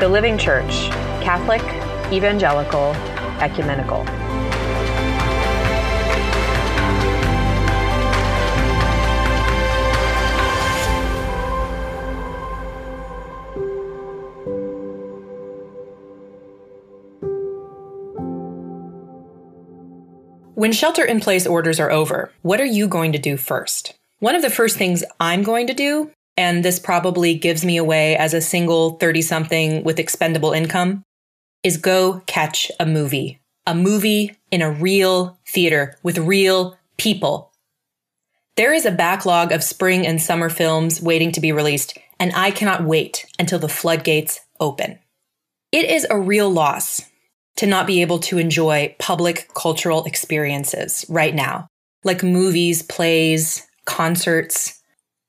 The Living Church, Catholic, Evangelical, Ecumenical. When shelter in place orders are over, what are you going to do first? One of the first things I'm going to do, and this probably gives me away as a single 30 something with expendable income, is go catch a movie. A movie in a real theater with real people. There is a backlog of spring and summer films waiting to be released, and I cannot wait until the floodgates open. It is a real loss to not be able to enjoy public cultural experiences right now, like movies, plays, concerts.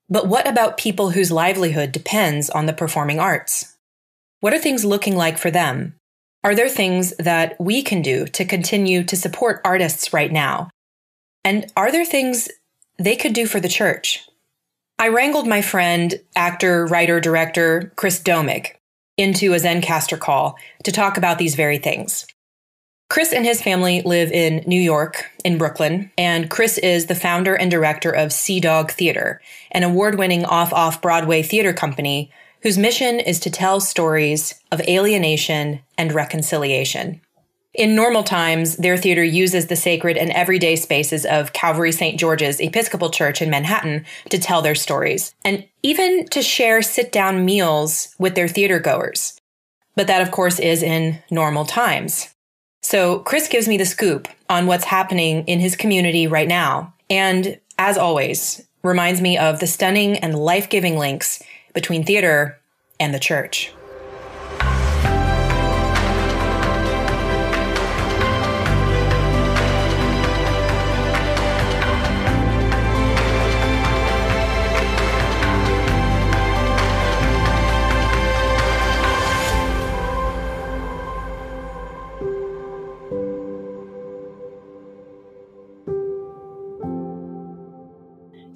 But what about people whose livelihood depends on the performing arts? What are things looking like for them? Are there things that we can do to continue to support artists right now? And are there things they could do for the church? I wrangled my friend, actor, writer, director Chris Domig into a Zencastr call to talk about these very things. Chris and his family live in New York, in Brooklyn, and Chris is the founder and director of Sea Dog Theater, an award winning off off Broadway theater company whose mission is to tell stories of alienation and reconciliation. In normal times, their theater uses the sacred and everyday spaces of Calvary St. George's Episcopal Church in Manhattan to tell their stories, and even to share sit down meals with their theater goers. But that, of course, is in normal times. So, Chris gives me the scoop on what's happening in his community right now. And as always, reminds me of the stunning and life giving links between theater and the church.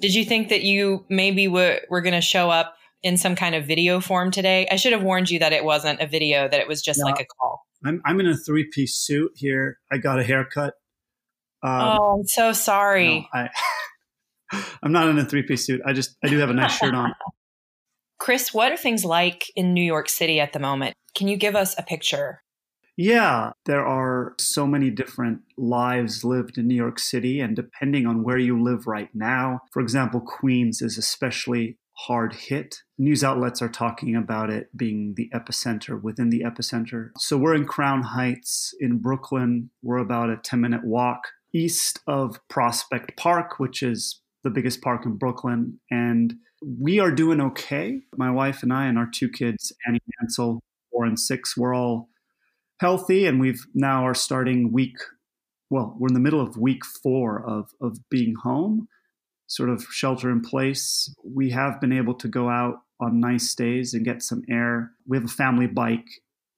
Did you think that you maybe were, were going to show up in some kind of video form today? I should have warned you that it wasn't a video, that it was just no, like a call. I'm, I'm in a three piece suit here. I got a haircut. Um, oh, I'm so sorry. No, I, I'm not in a three piece suit. I just, I do have a nice shirt on. Chris, what are things like in New York City at the moment? Can you give us a picture? Yeah, there are so many different lives lived in New York City, and depending on where you live right now, for example, Queens is especially hard hit. News outlets are talking about it being the epicenter within the epicenter. So we're in Crown Heights in Brooklyn. We're about a 10 minute walk east of Prospect Park, which is the biggest park in Brooklyn. And we are doing okay. My wife and I and our two kids, Annie Ansel, four and six, we're all healthy, and we've now are starting week. Well, we're in the middle of week four of of being home, sort of shelter in place. We have been able to go out on nice days and get some air. We have a family bike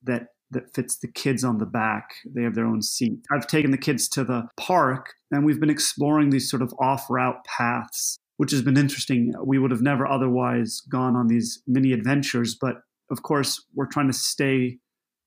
that that fits the kids on the back. They have their own seat. I've taken the kids to the park and we've been exploring these sort of off route paths, which has been interesting. We would have never otherwise gone on these mini adventures, but of course, we're trying to stay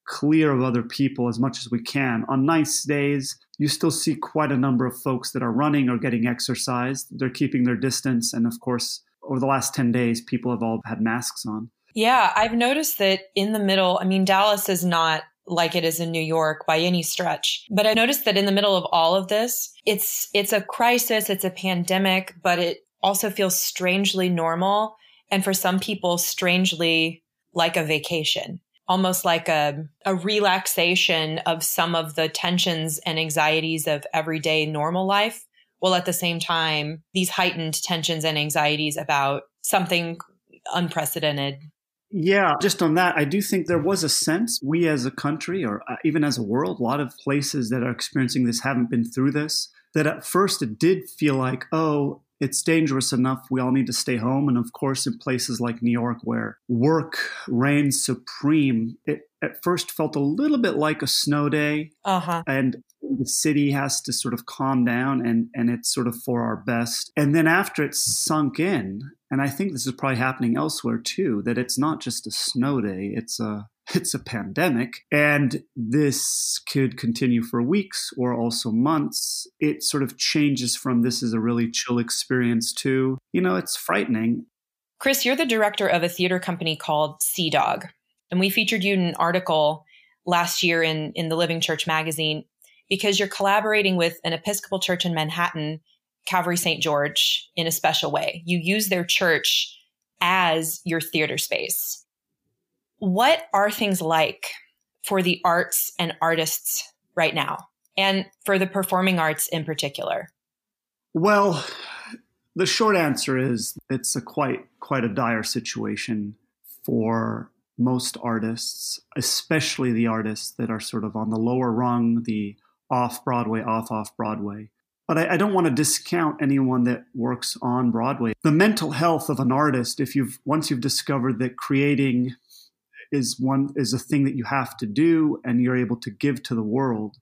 clear of other people as much as we can. On nice days, you still see quite a number of folks that are running or getting exercise. They're keeping their distance. And of course, over the last 10 days, people have all had masks on. Yeah, I've noticed that in the middle, I mean, Dallas is not like it is in New York by any stretch. But I noticed that in the middle of all of this, it's it's a crisis, it's a pandemic, but it also feels strangely normal and for some people strangely like a vacation almost like a, a relaxation of some of the tensions and anxieties of everyday normal life while at the same time these heightened tensions and anxieties about something unprecedented yeah, just on that, I do think there was a sense we as a country or uh, even as a world, a lot of places that are experiencing this haven't been through this. That at first it did feel like, oh, it's dangerous enough. We all need to stay home. And of course, in places like New York, where work reigns supreme, it at first felt a little bit like a snow day. Uh-huh. And the city has to sort of calm down and, and it's sort of for our best. And then after it's sunk in, and I think this is probably happening elsewhere too, that it's not just a snow day, it's a it's a pandemic and this could continue for weeks or also months. It sort of changes from this is a really chill experience to, you know, it's frightening. Chris, you're the director of a theater company called Sea Dog. And we featured you in an article last year in, in the Living Church magazine because you're collaborating with an Episcopal church in Manhattan, Calvary St. George, in a special way. You use their church as your theater space. What are things like for the arts and artists right now, and for the performing arts in particular? Well, the short answer is it's a quite quite a dire situation for most artists, especially the artists that are sort of on the lower rung, the off Broadway, off off Broadway. But I, I, don't want to discount anyone that works on Broadway. The mental health of an artist, if you've once you've discovered that creating is one is a thing that you have to do and you're able to give to the world,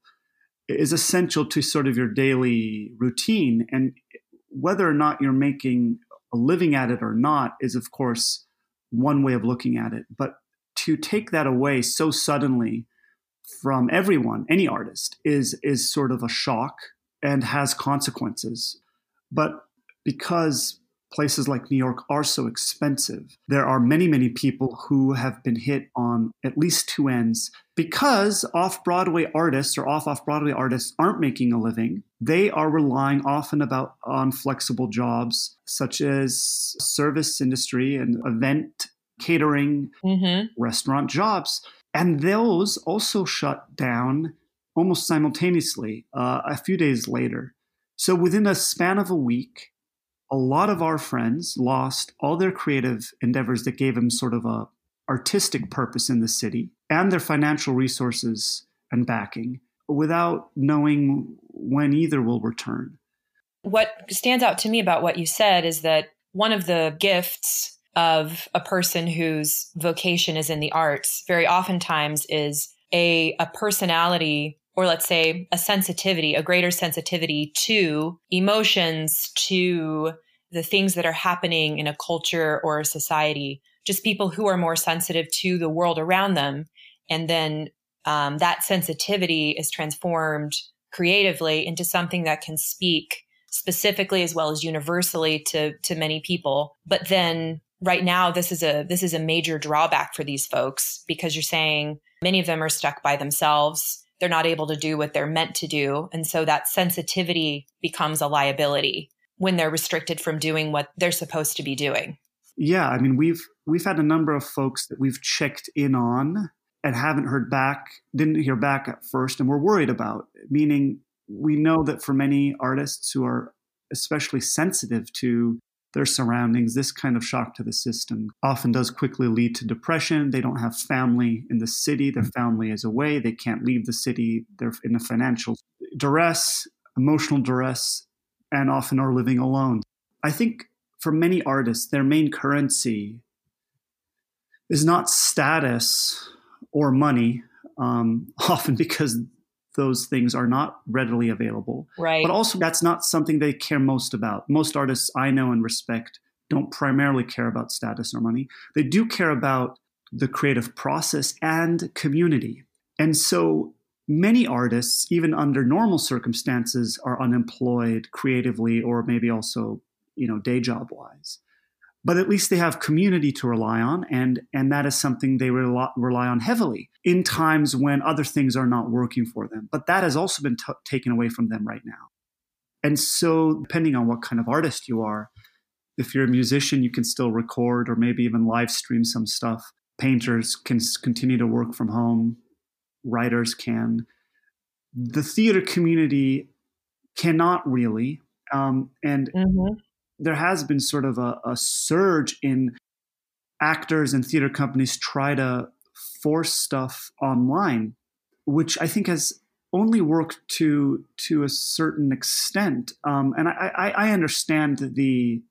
is essential to sort of your daily routine. And whether or not you're making a living at it or not is, of course, one way of looking at it. But to take that away so suddenly from everyone, any artist, is is sort of a shock and has consequences. But because places like New York are so expensive, there are many, many people who have been hit on at least two ends because off Broadway artists or off off Broadway artists aren't making a living. They are relying often about on flexible jobs such as service industry and event catering, mm-hmm. restaurant jobs. And those also shut down almost simultaneously uh, a few days later. So within a span of a week, a lot of our friends lost all their creative endeavors that gave them sort of a artistic purpose in the city and their financial resources and backing without knowing when either will return. What stands out to me about what you said is that one of the gifts of a person whose vocation is in the arts very oftentimes is a, a personality or let's say a sensitivity, a greater sensitivity to emotions, to the things that are happening in a culture or a society, just people who are more sensitive to the world around them. And then um, that sensitivity is transformed creatively into something that can speak specifically as well as universally to to many people. But then right now this is a this is a major drawback for these folks because you're saying many of them are stuck by themselves. They're not able to do what they're meant to do. And so that sensitivity becomes a liability when they're restricted from doing what they're supposed to be doing. Yeah i mean we've we've had a number of folks that we've checked in on and haven't heard back didn't hear back at first and we're worried about meaning we know that for many artists who are especially sensitive to their surroundings, this kind of shock to the system often does quickly lead to depression. They don't have family in the city, their family is away, they can't leave the city, they're in a financial duress, emotional duress, and often are living alone. I think for many artists, their main currency is not status or money, um, often because those things are not readily available. Right. But also, that's not something they care most about. Most artists I know and respect don't primarily care about status or money. They do care about the creative process and community. And so many artists, even under normal circumstances, are unemployed creatively or maybe also, you know, day job wise. But at least they have community to rely on and and that is something they rely, rely on heavily in times when other things are not working for them. But that has also been t- taken away from them right now. And so depending on what kind of artist you are if you're a musician you can still record or maybe even live stream some stuff. Painters can continue to work from home writers can the theater community cannot really um, and mm-hmm there has been sort of a, a surge in actors and theater companies try to force stuff online, which I think has only worked to to a certain extent. Um, and I, I, I understand the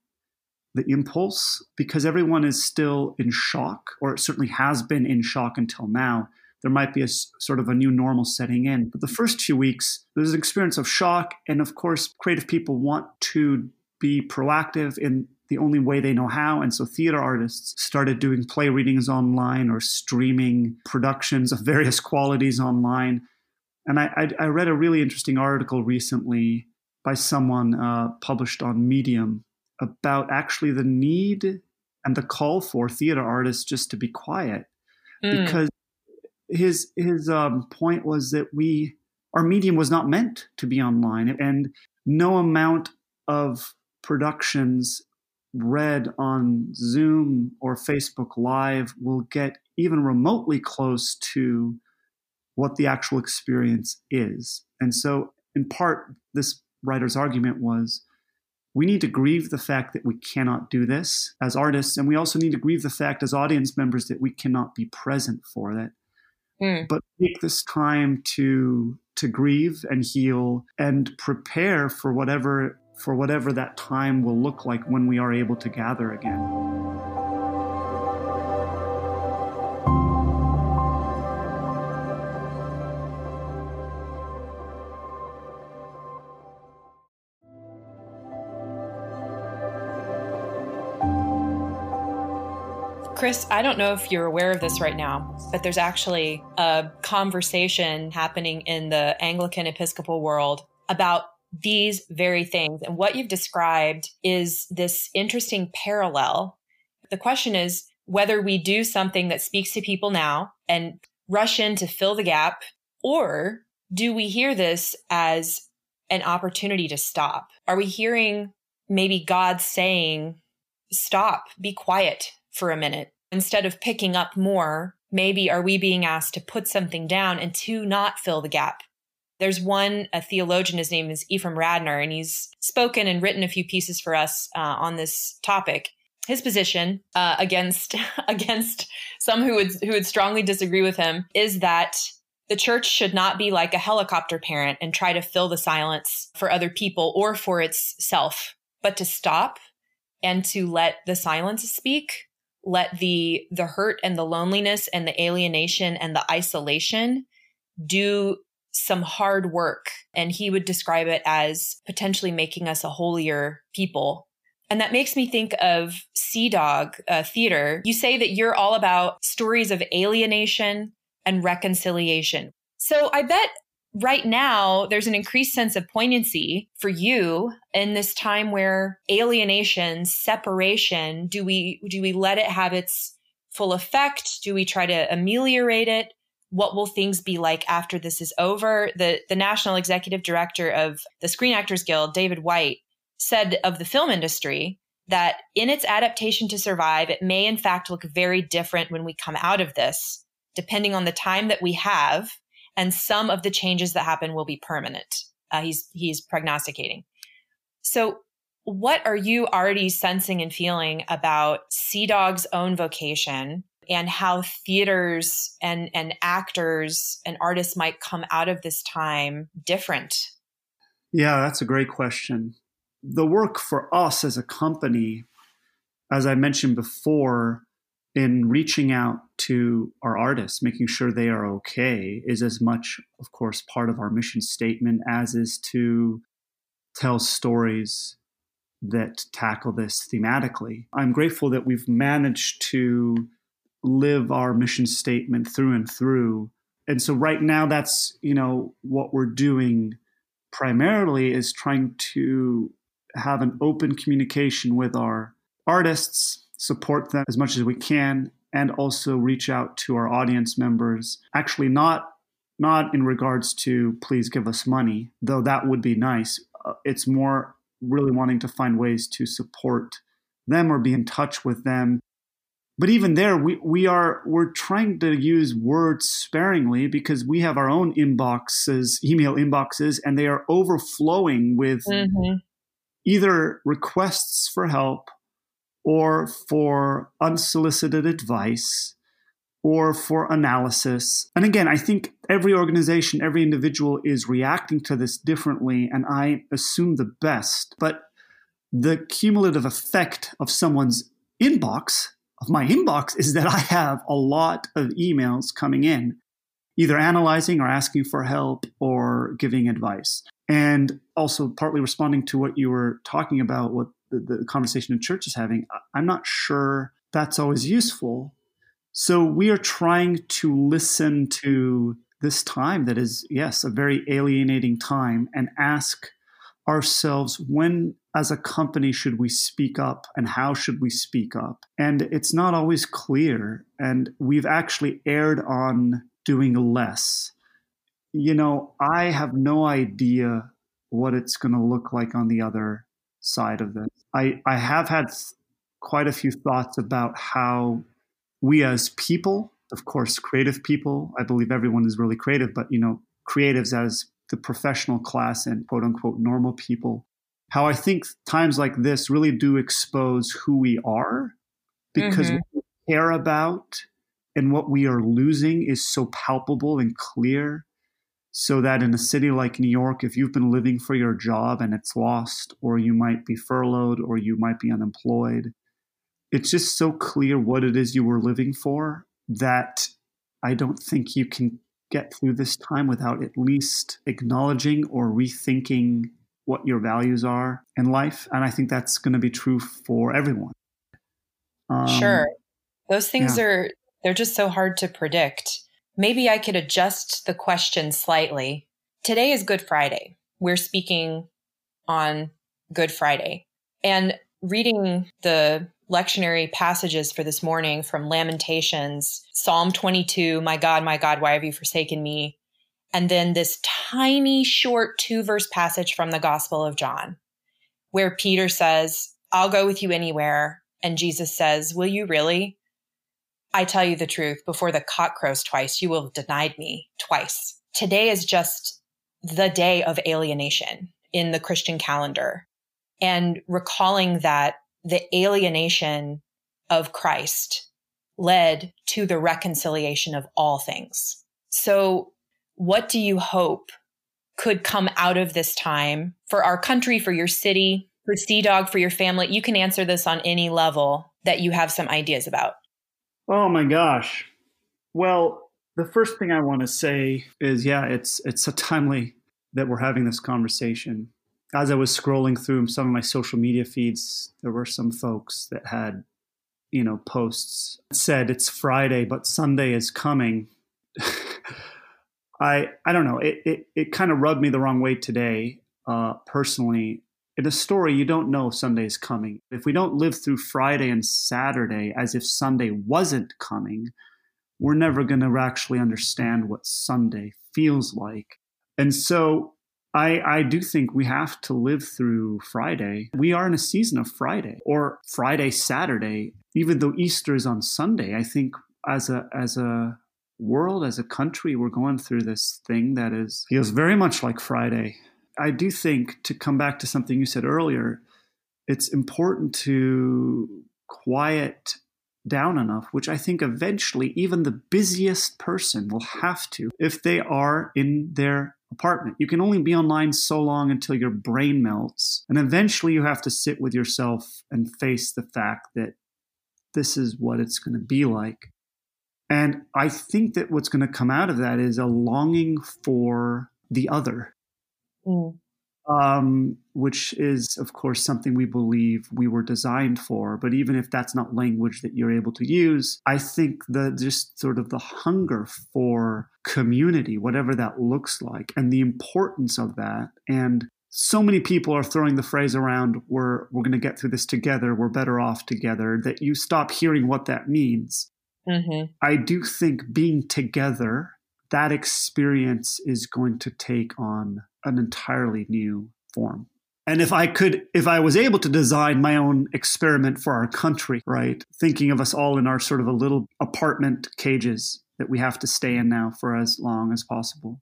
the impulse because everyone is still in shock, or it certainly has been in shock until now. There might be a sort of a new normal setting in, but the first few weeks there's an experience of shock, and of course, creative people want to be proactive in the only way they know how. And so theater artists started doing play readings online or streaming productions of various qualities online. And I, I, I read a really interesting article recently by someone uh, published on Medium about actually the need and the call for theater artists just to be quiet mm. because his his um, point was that we our medium was not meant to be online and no amount of productions read on Zoom or Facebook Live will get even remotely close to what the actual experience is. And so, in part, this writer's argument was we need to grieve the fact that we cannot do this as artists, and we also need to grieve the fact as audience members that we cannot be present for that. Mm. But take this time to to grieve and heal and prepare for whatever for whatever that time will look like when we are able to gather again. Chris, I don't know if you're aware of this right now, but there's actually a conversation happening in the Anglican Episcopal world about these very things. And what you've described is this interesting parallel. The question is whether we do something that speaks to people now and rush in to fill the gap, or do we hear this as an opportunity to stop? Are we hearing maybe God saying, stop, be quiet, for a minute. Instead of picking up more, maybe are we being asked to put something down and to not fill the gap? There's one a theologian, his name is Ephraim Radner, and he's spoken and written a few pieces for us uh, on this topic. His position uh, against against some who would who would strongly disagree with him is that the church should not be like a helicopter parent and try to fill the silence for other people or for itself, but to stop and to let the silence speak let the the hurt and the loneliness and the alienation and the isolation do some hard work and he would describe it as potentially making us a holier people and that makes me think of Sea Dog uh, Theater. You say that you're all about stories of alienation and reconciliation. So I bet right now there's an increased sense of poignancy for you in this time where alienation separation do we do we let it have its full effect? Do we try to ameliorate it? What will things be like after this is over? The the national executive director of the screen actors guild david white said of the film industry that in its adaptation to survive it may in fact look very different when we come out of this depending on the time that we have and some of the changes that happen will be permanent. Uh, he's he's prognosticating. So, what are you already sensing and feeling about Sea Dog's own vocation and how theaters and and actors and artists might come out of this time different? Yeah, that's a great question. The work for us as a company, as I mentioned before, in reaching out to our artists, making sure they are okay, is as much, of course, part of our mission statement as is to tell stories that tackle this thematically. I'm grateful that we've managed to live our mission statement through and through. And so right now that's, you know, what we're doing primarily is trying to have an open communication with our artists support them as much as we can, and also reach out to our audience members. Actually, not not in regards to please give us money, though that would be nice. Uh, it's more really wanting to find ways to support them or be in touch with them. But even there, we, we are we're trying to use words sparingly because we have our own inboxes, email inboxes, and they are overflowing with mm-hmm. either requests for help or for unsolicited advice or for analysis. And again, I think every organization, every individual is reacting to this differently, and I assume the best. But the cumulative effect of someone's inbox, of my inbox, is that I have a lot of emails coming in, either analyzing or asking for help or giving advice. And also partly responding to what you were talking about, what the, the conversation in church is having, I'm not sure that's always useful. So we are trying to listen to this time that is, yes, a very alienating time and ask ourselves when as a company should we speak up and how should we speak up? And it's not always clear. And we've actually erred on doing less. You know i have no idea what it's going to look like on the other side of this i i have had quite a few thoughts about how we as people of course creative people i believe everyone is really creative but you know creatives as the professional class and quote unquote normal people, how I think times like this really do expose who we are because mm-hmm. what we care about and what we are losing is so palpable and clear. So that in a city like New York, if you've been living for your job and it's lost, or you might be furloughed, or you might be unemployed, it's just so clear what it is you were living for that I don't think you can get through this time without at least acknowledging or rethinking what your values are in life. And I think that's going to be true for everyone. Um, sure. Those things yeah. are, they're just so hard to predict. Maybe I could adjust the question slightly. Today is Good Friday. We're speaking on Good Friday. And reading the lectionary passages for this morning from Lamentations, Psalm 22, My God, my God, why have you forsaken me? And then this tiny, short two verse passage from the Gospel of John, where Peter says, I'll go with you anywhere. And Jesus says, Will you really? I tell you the truth, before the cock crows twice, you will have denied me twice. Today is just the day of alienation in the Christian calendar. And recalling that the alienation of Christ led to the reconciliation of all things. So what do you hope could come out of this time for our country, for your city, for Sea Dog, for your family? You can answer this on any level that you have some ideas about. Oh my gosh. Well, the first thing I want to say is yeah, it's it's so timely that we're having this conversation as I was scrolling through some of my social media feeds, there were some folks that had, you know, posts that said it's Friday, but Sunday is coming. I I don't know. It it, it kind of rubbed me the wrong way today, uh, personally. In a story, you don't know Sunday is coming. If we don't live through Friday and Saturday as if Sunday wasn't coming, we're never going to actually understand what Sunday feels like. And so I, I do think we have to live through Friday. We are in a season of Friday or Friday, Saturday, even though Easter is on Sunday. I think as a as a world, as a country, we're going through this thing that is feels very much like Friday. I do think to come back to something you said earlier, it's important to quiet down enough, which I think eventually even the busiest person will have to if they are in their apartment. You can only be online so long until your brain melts. And eventually you have to sit with yourself and face the fact that this is what it's going to be like. And I think that what's going to come out of that is a longing for the other. Mm um, which is, of course, something we believe we were designed for. But even if that's not language that you're able to use, I think the just sort of the hunger for community, whatever that looks like, and the importance of that, and so many people are throwing the phrase around we're we're going to get through this together we're better off together that you stop hearing what that means mm-hmm. i do think being together that experience is going to take on an entirely new form. And if I could, if I was able to design my own experiment for our country, right, thinking of us all in our sort of a little apartment cages that we have to stay in now for as long as possible,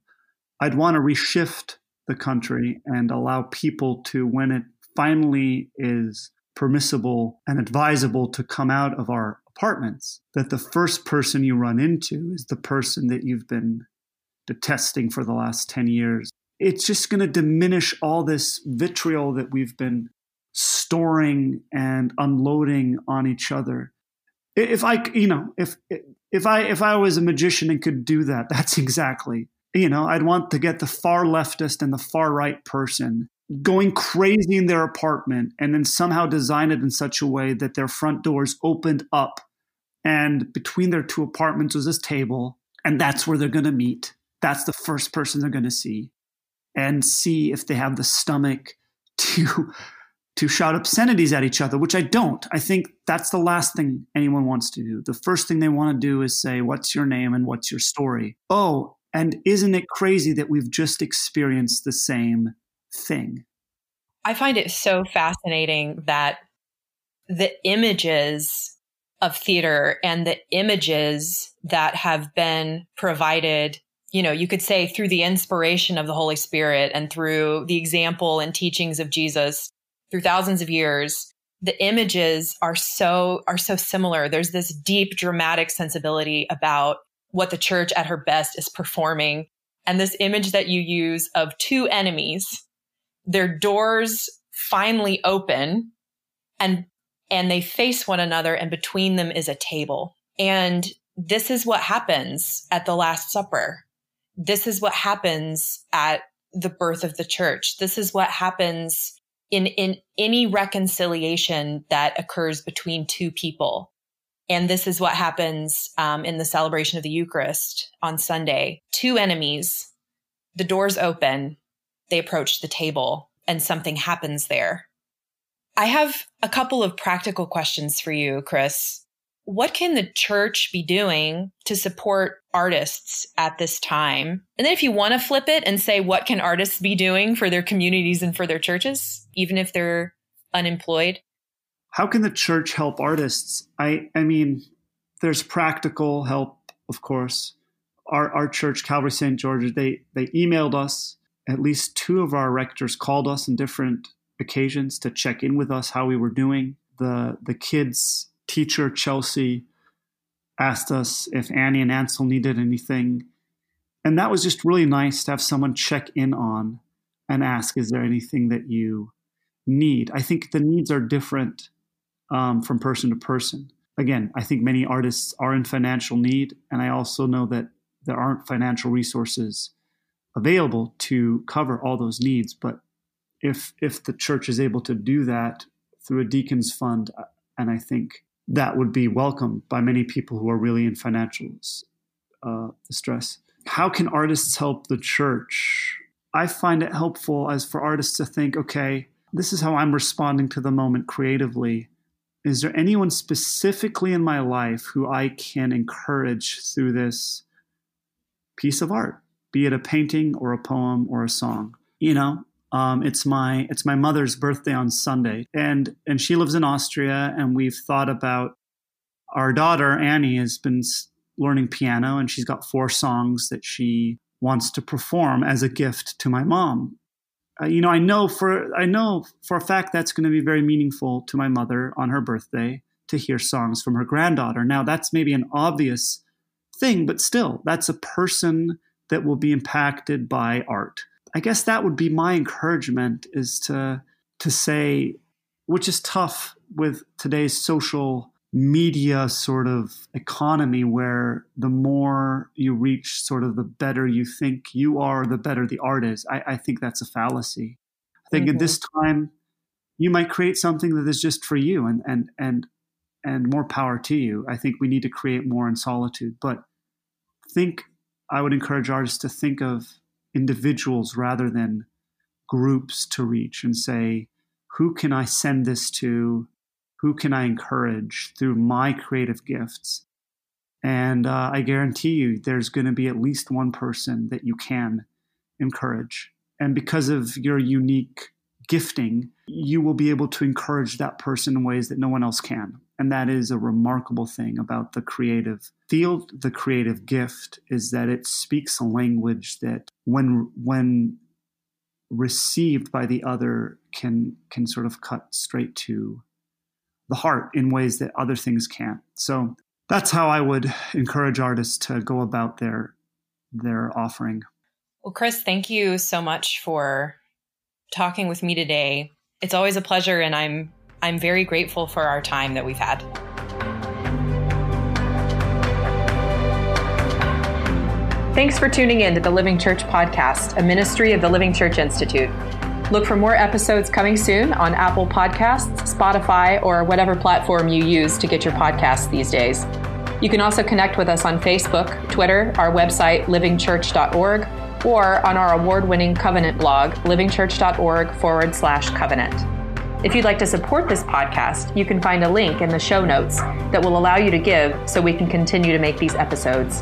I'd want to reshift the country and allow people to, when it finally is permissible and advisable to come out of our apartments, that the first person you run into is the person that you've been detesting for the last 10 years. It's just going to diminish all this vitriol that we've been storing and unloading on each other. If i you know if if i if i was a magician and could do that that's exactly you know i'd want to get the far leftist and the far right person going crazy in their apartment and then somehow design it in such a way that their front doors opened up and between their two apartments was this table and that's where they're going to meet. That's the first person they're going to see and see if they have the stomach to to shout obscenities at each other which i don't. I think that's the last thing anyone wants to do. The first thing they want to do is say what's your name and what's your story? Oh and isn't it crazy that we've just experienced the same thing? I find it so fascinating that the images of theater and the images that have been provided you know, you could say through the inspiration of the Holy Spirit and through the example and teachings of Jesus through thousands of years, the images are so are so similar. There's this deep dramatic sensibility about what the church at her best is performing. And this image that you use of two enemies, their doors finally open and and they face one another and between them is a table. And this is what happens at the last supper this is what happens at the birth of the church. This is what happens in, in any reconciliation that occurs between two people. And this is what happens um, in the celebration of the Eucharist on Sunday. Two enemies, the doors open, they approach the table, and something happens there. I have a couple of practical questions for you, Chris what can the church be doing to support artists at this time? And then if you want to flip it and say, what can artists be doing for their communities and for their churches, even if they're unemployed? How can the church help artists? I, I mean, there's practical help, of course. Our, our church, Calvary St. George, they, they emailed us. At least two of our rectors called us in different occasions to check in with us how we were doing. The, the kids teacher, Chelsea, asked us if Annie and Ansel needed anything. And that was just really nice to have someone check in on and ask, is there anything that you need? I think the needs are different um, from person to person. Again, I think many artists are in financial need. And I also know that there aren't financial resources available to cover all those needs. But if if the church is able to do that through a deacons fund, uh, and I think that would be welcomed by many people who are really in financial uh, distress. How can artists help the church? I find it helpful as for artists to think, okay, this is how I'm responding to the moment creatively. Is there anyone specifically in my life who I can encourage through this piece of art, be it a painting or a poem or a song? You know, um, it's my it's my mother's birthday on Sunday, and and she lives in Austria, and we've thought about our daughter Annie has been learning piano, and she's got four songs that she wants to perform as a gift to my mom. Uh, you know, I know for I know for a fact that's going to be very meaningful to my mother on her birthday to hear songs from her granddaughter. Now, that's maybe an obvious thing, but still, that's a person that will be impacted by art. I guess that would be my encouragement is to to say, which is tough with today's social media sort of economy where the more you reach sort of the better you think you are the better the art is. I, I think that's a fallacy. I think mm-hmm. at this time you might create something that is just for you and and and and more power to you. I think we need to create more in solitude. But think i would encourage artists to think of individuals rather than groups to reach and say, who can I send this to? Who can I encourage through my creative gifts? And uh, I guarantee you, there's going to be at least one person that you can encourage. And because of your unique gifting, you will be able to encourage that person in ways that no one else can. And that is a remarkable thing about the creative field, the creative gift, is that it speaks a language that when when received by the other can can sort of cut straight to the heart in ways that other things can't. So that's how I would encourage artists to go about their their offering. Well, Chris, thank you so much for talking with me today. It's always a pleasure and I'm I'm very grateful for our time that we've had. Thanks for tuning in to the Living Church Podcast, a ministry of the Living Church Institute. Look for more episodes coming soon on Apple Podcasts, Spotify, or whatever platform you use to get your podcasts these days. You can also connect with us on Facebook, Twitter, our website, livingchurch.org, or on our award winning covenant blog, livingchurch.org forward slash covenant. If you'd like to support this podcast, you can find a link in the show notes that will allow you to give so we can continue to make these episodes.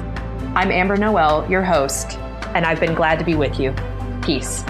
I'm Amber Noel, your host, and I've been glad to be with you. Peace.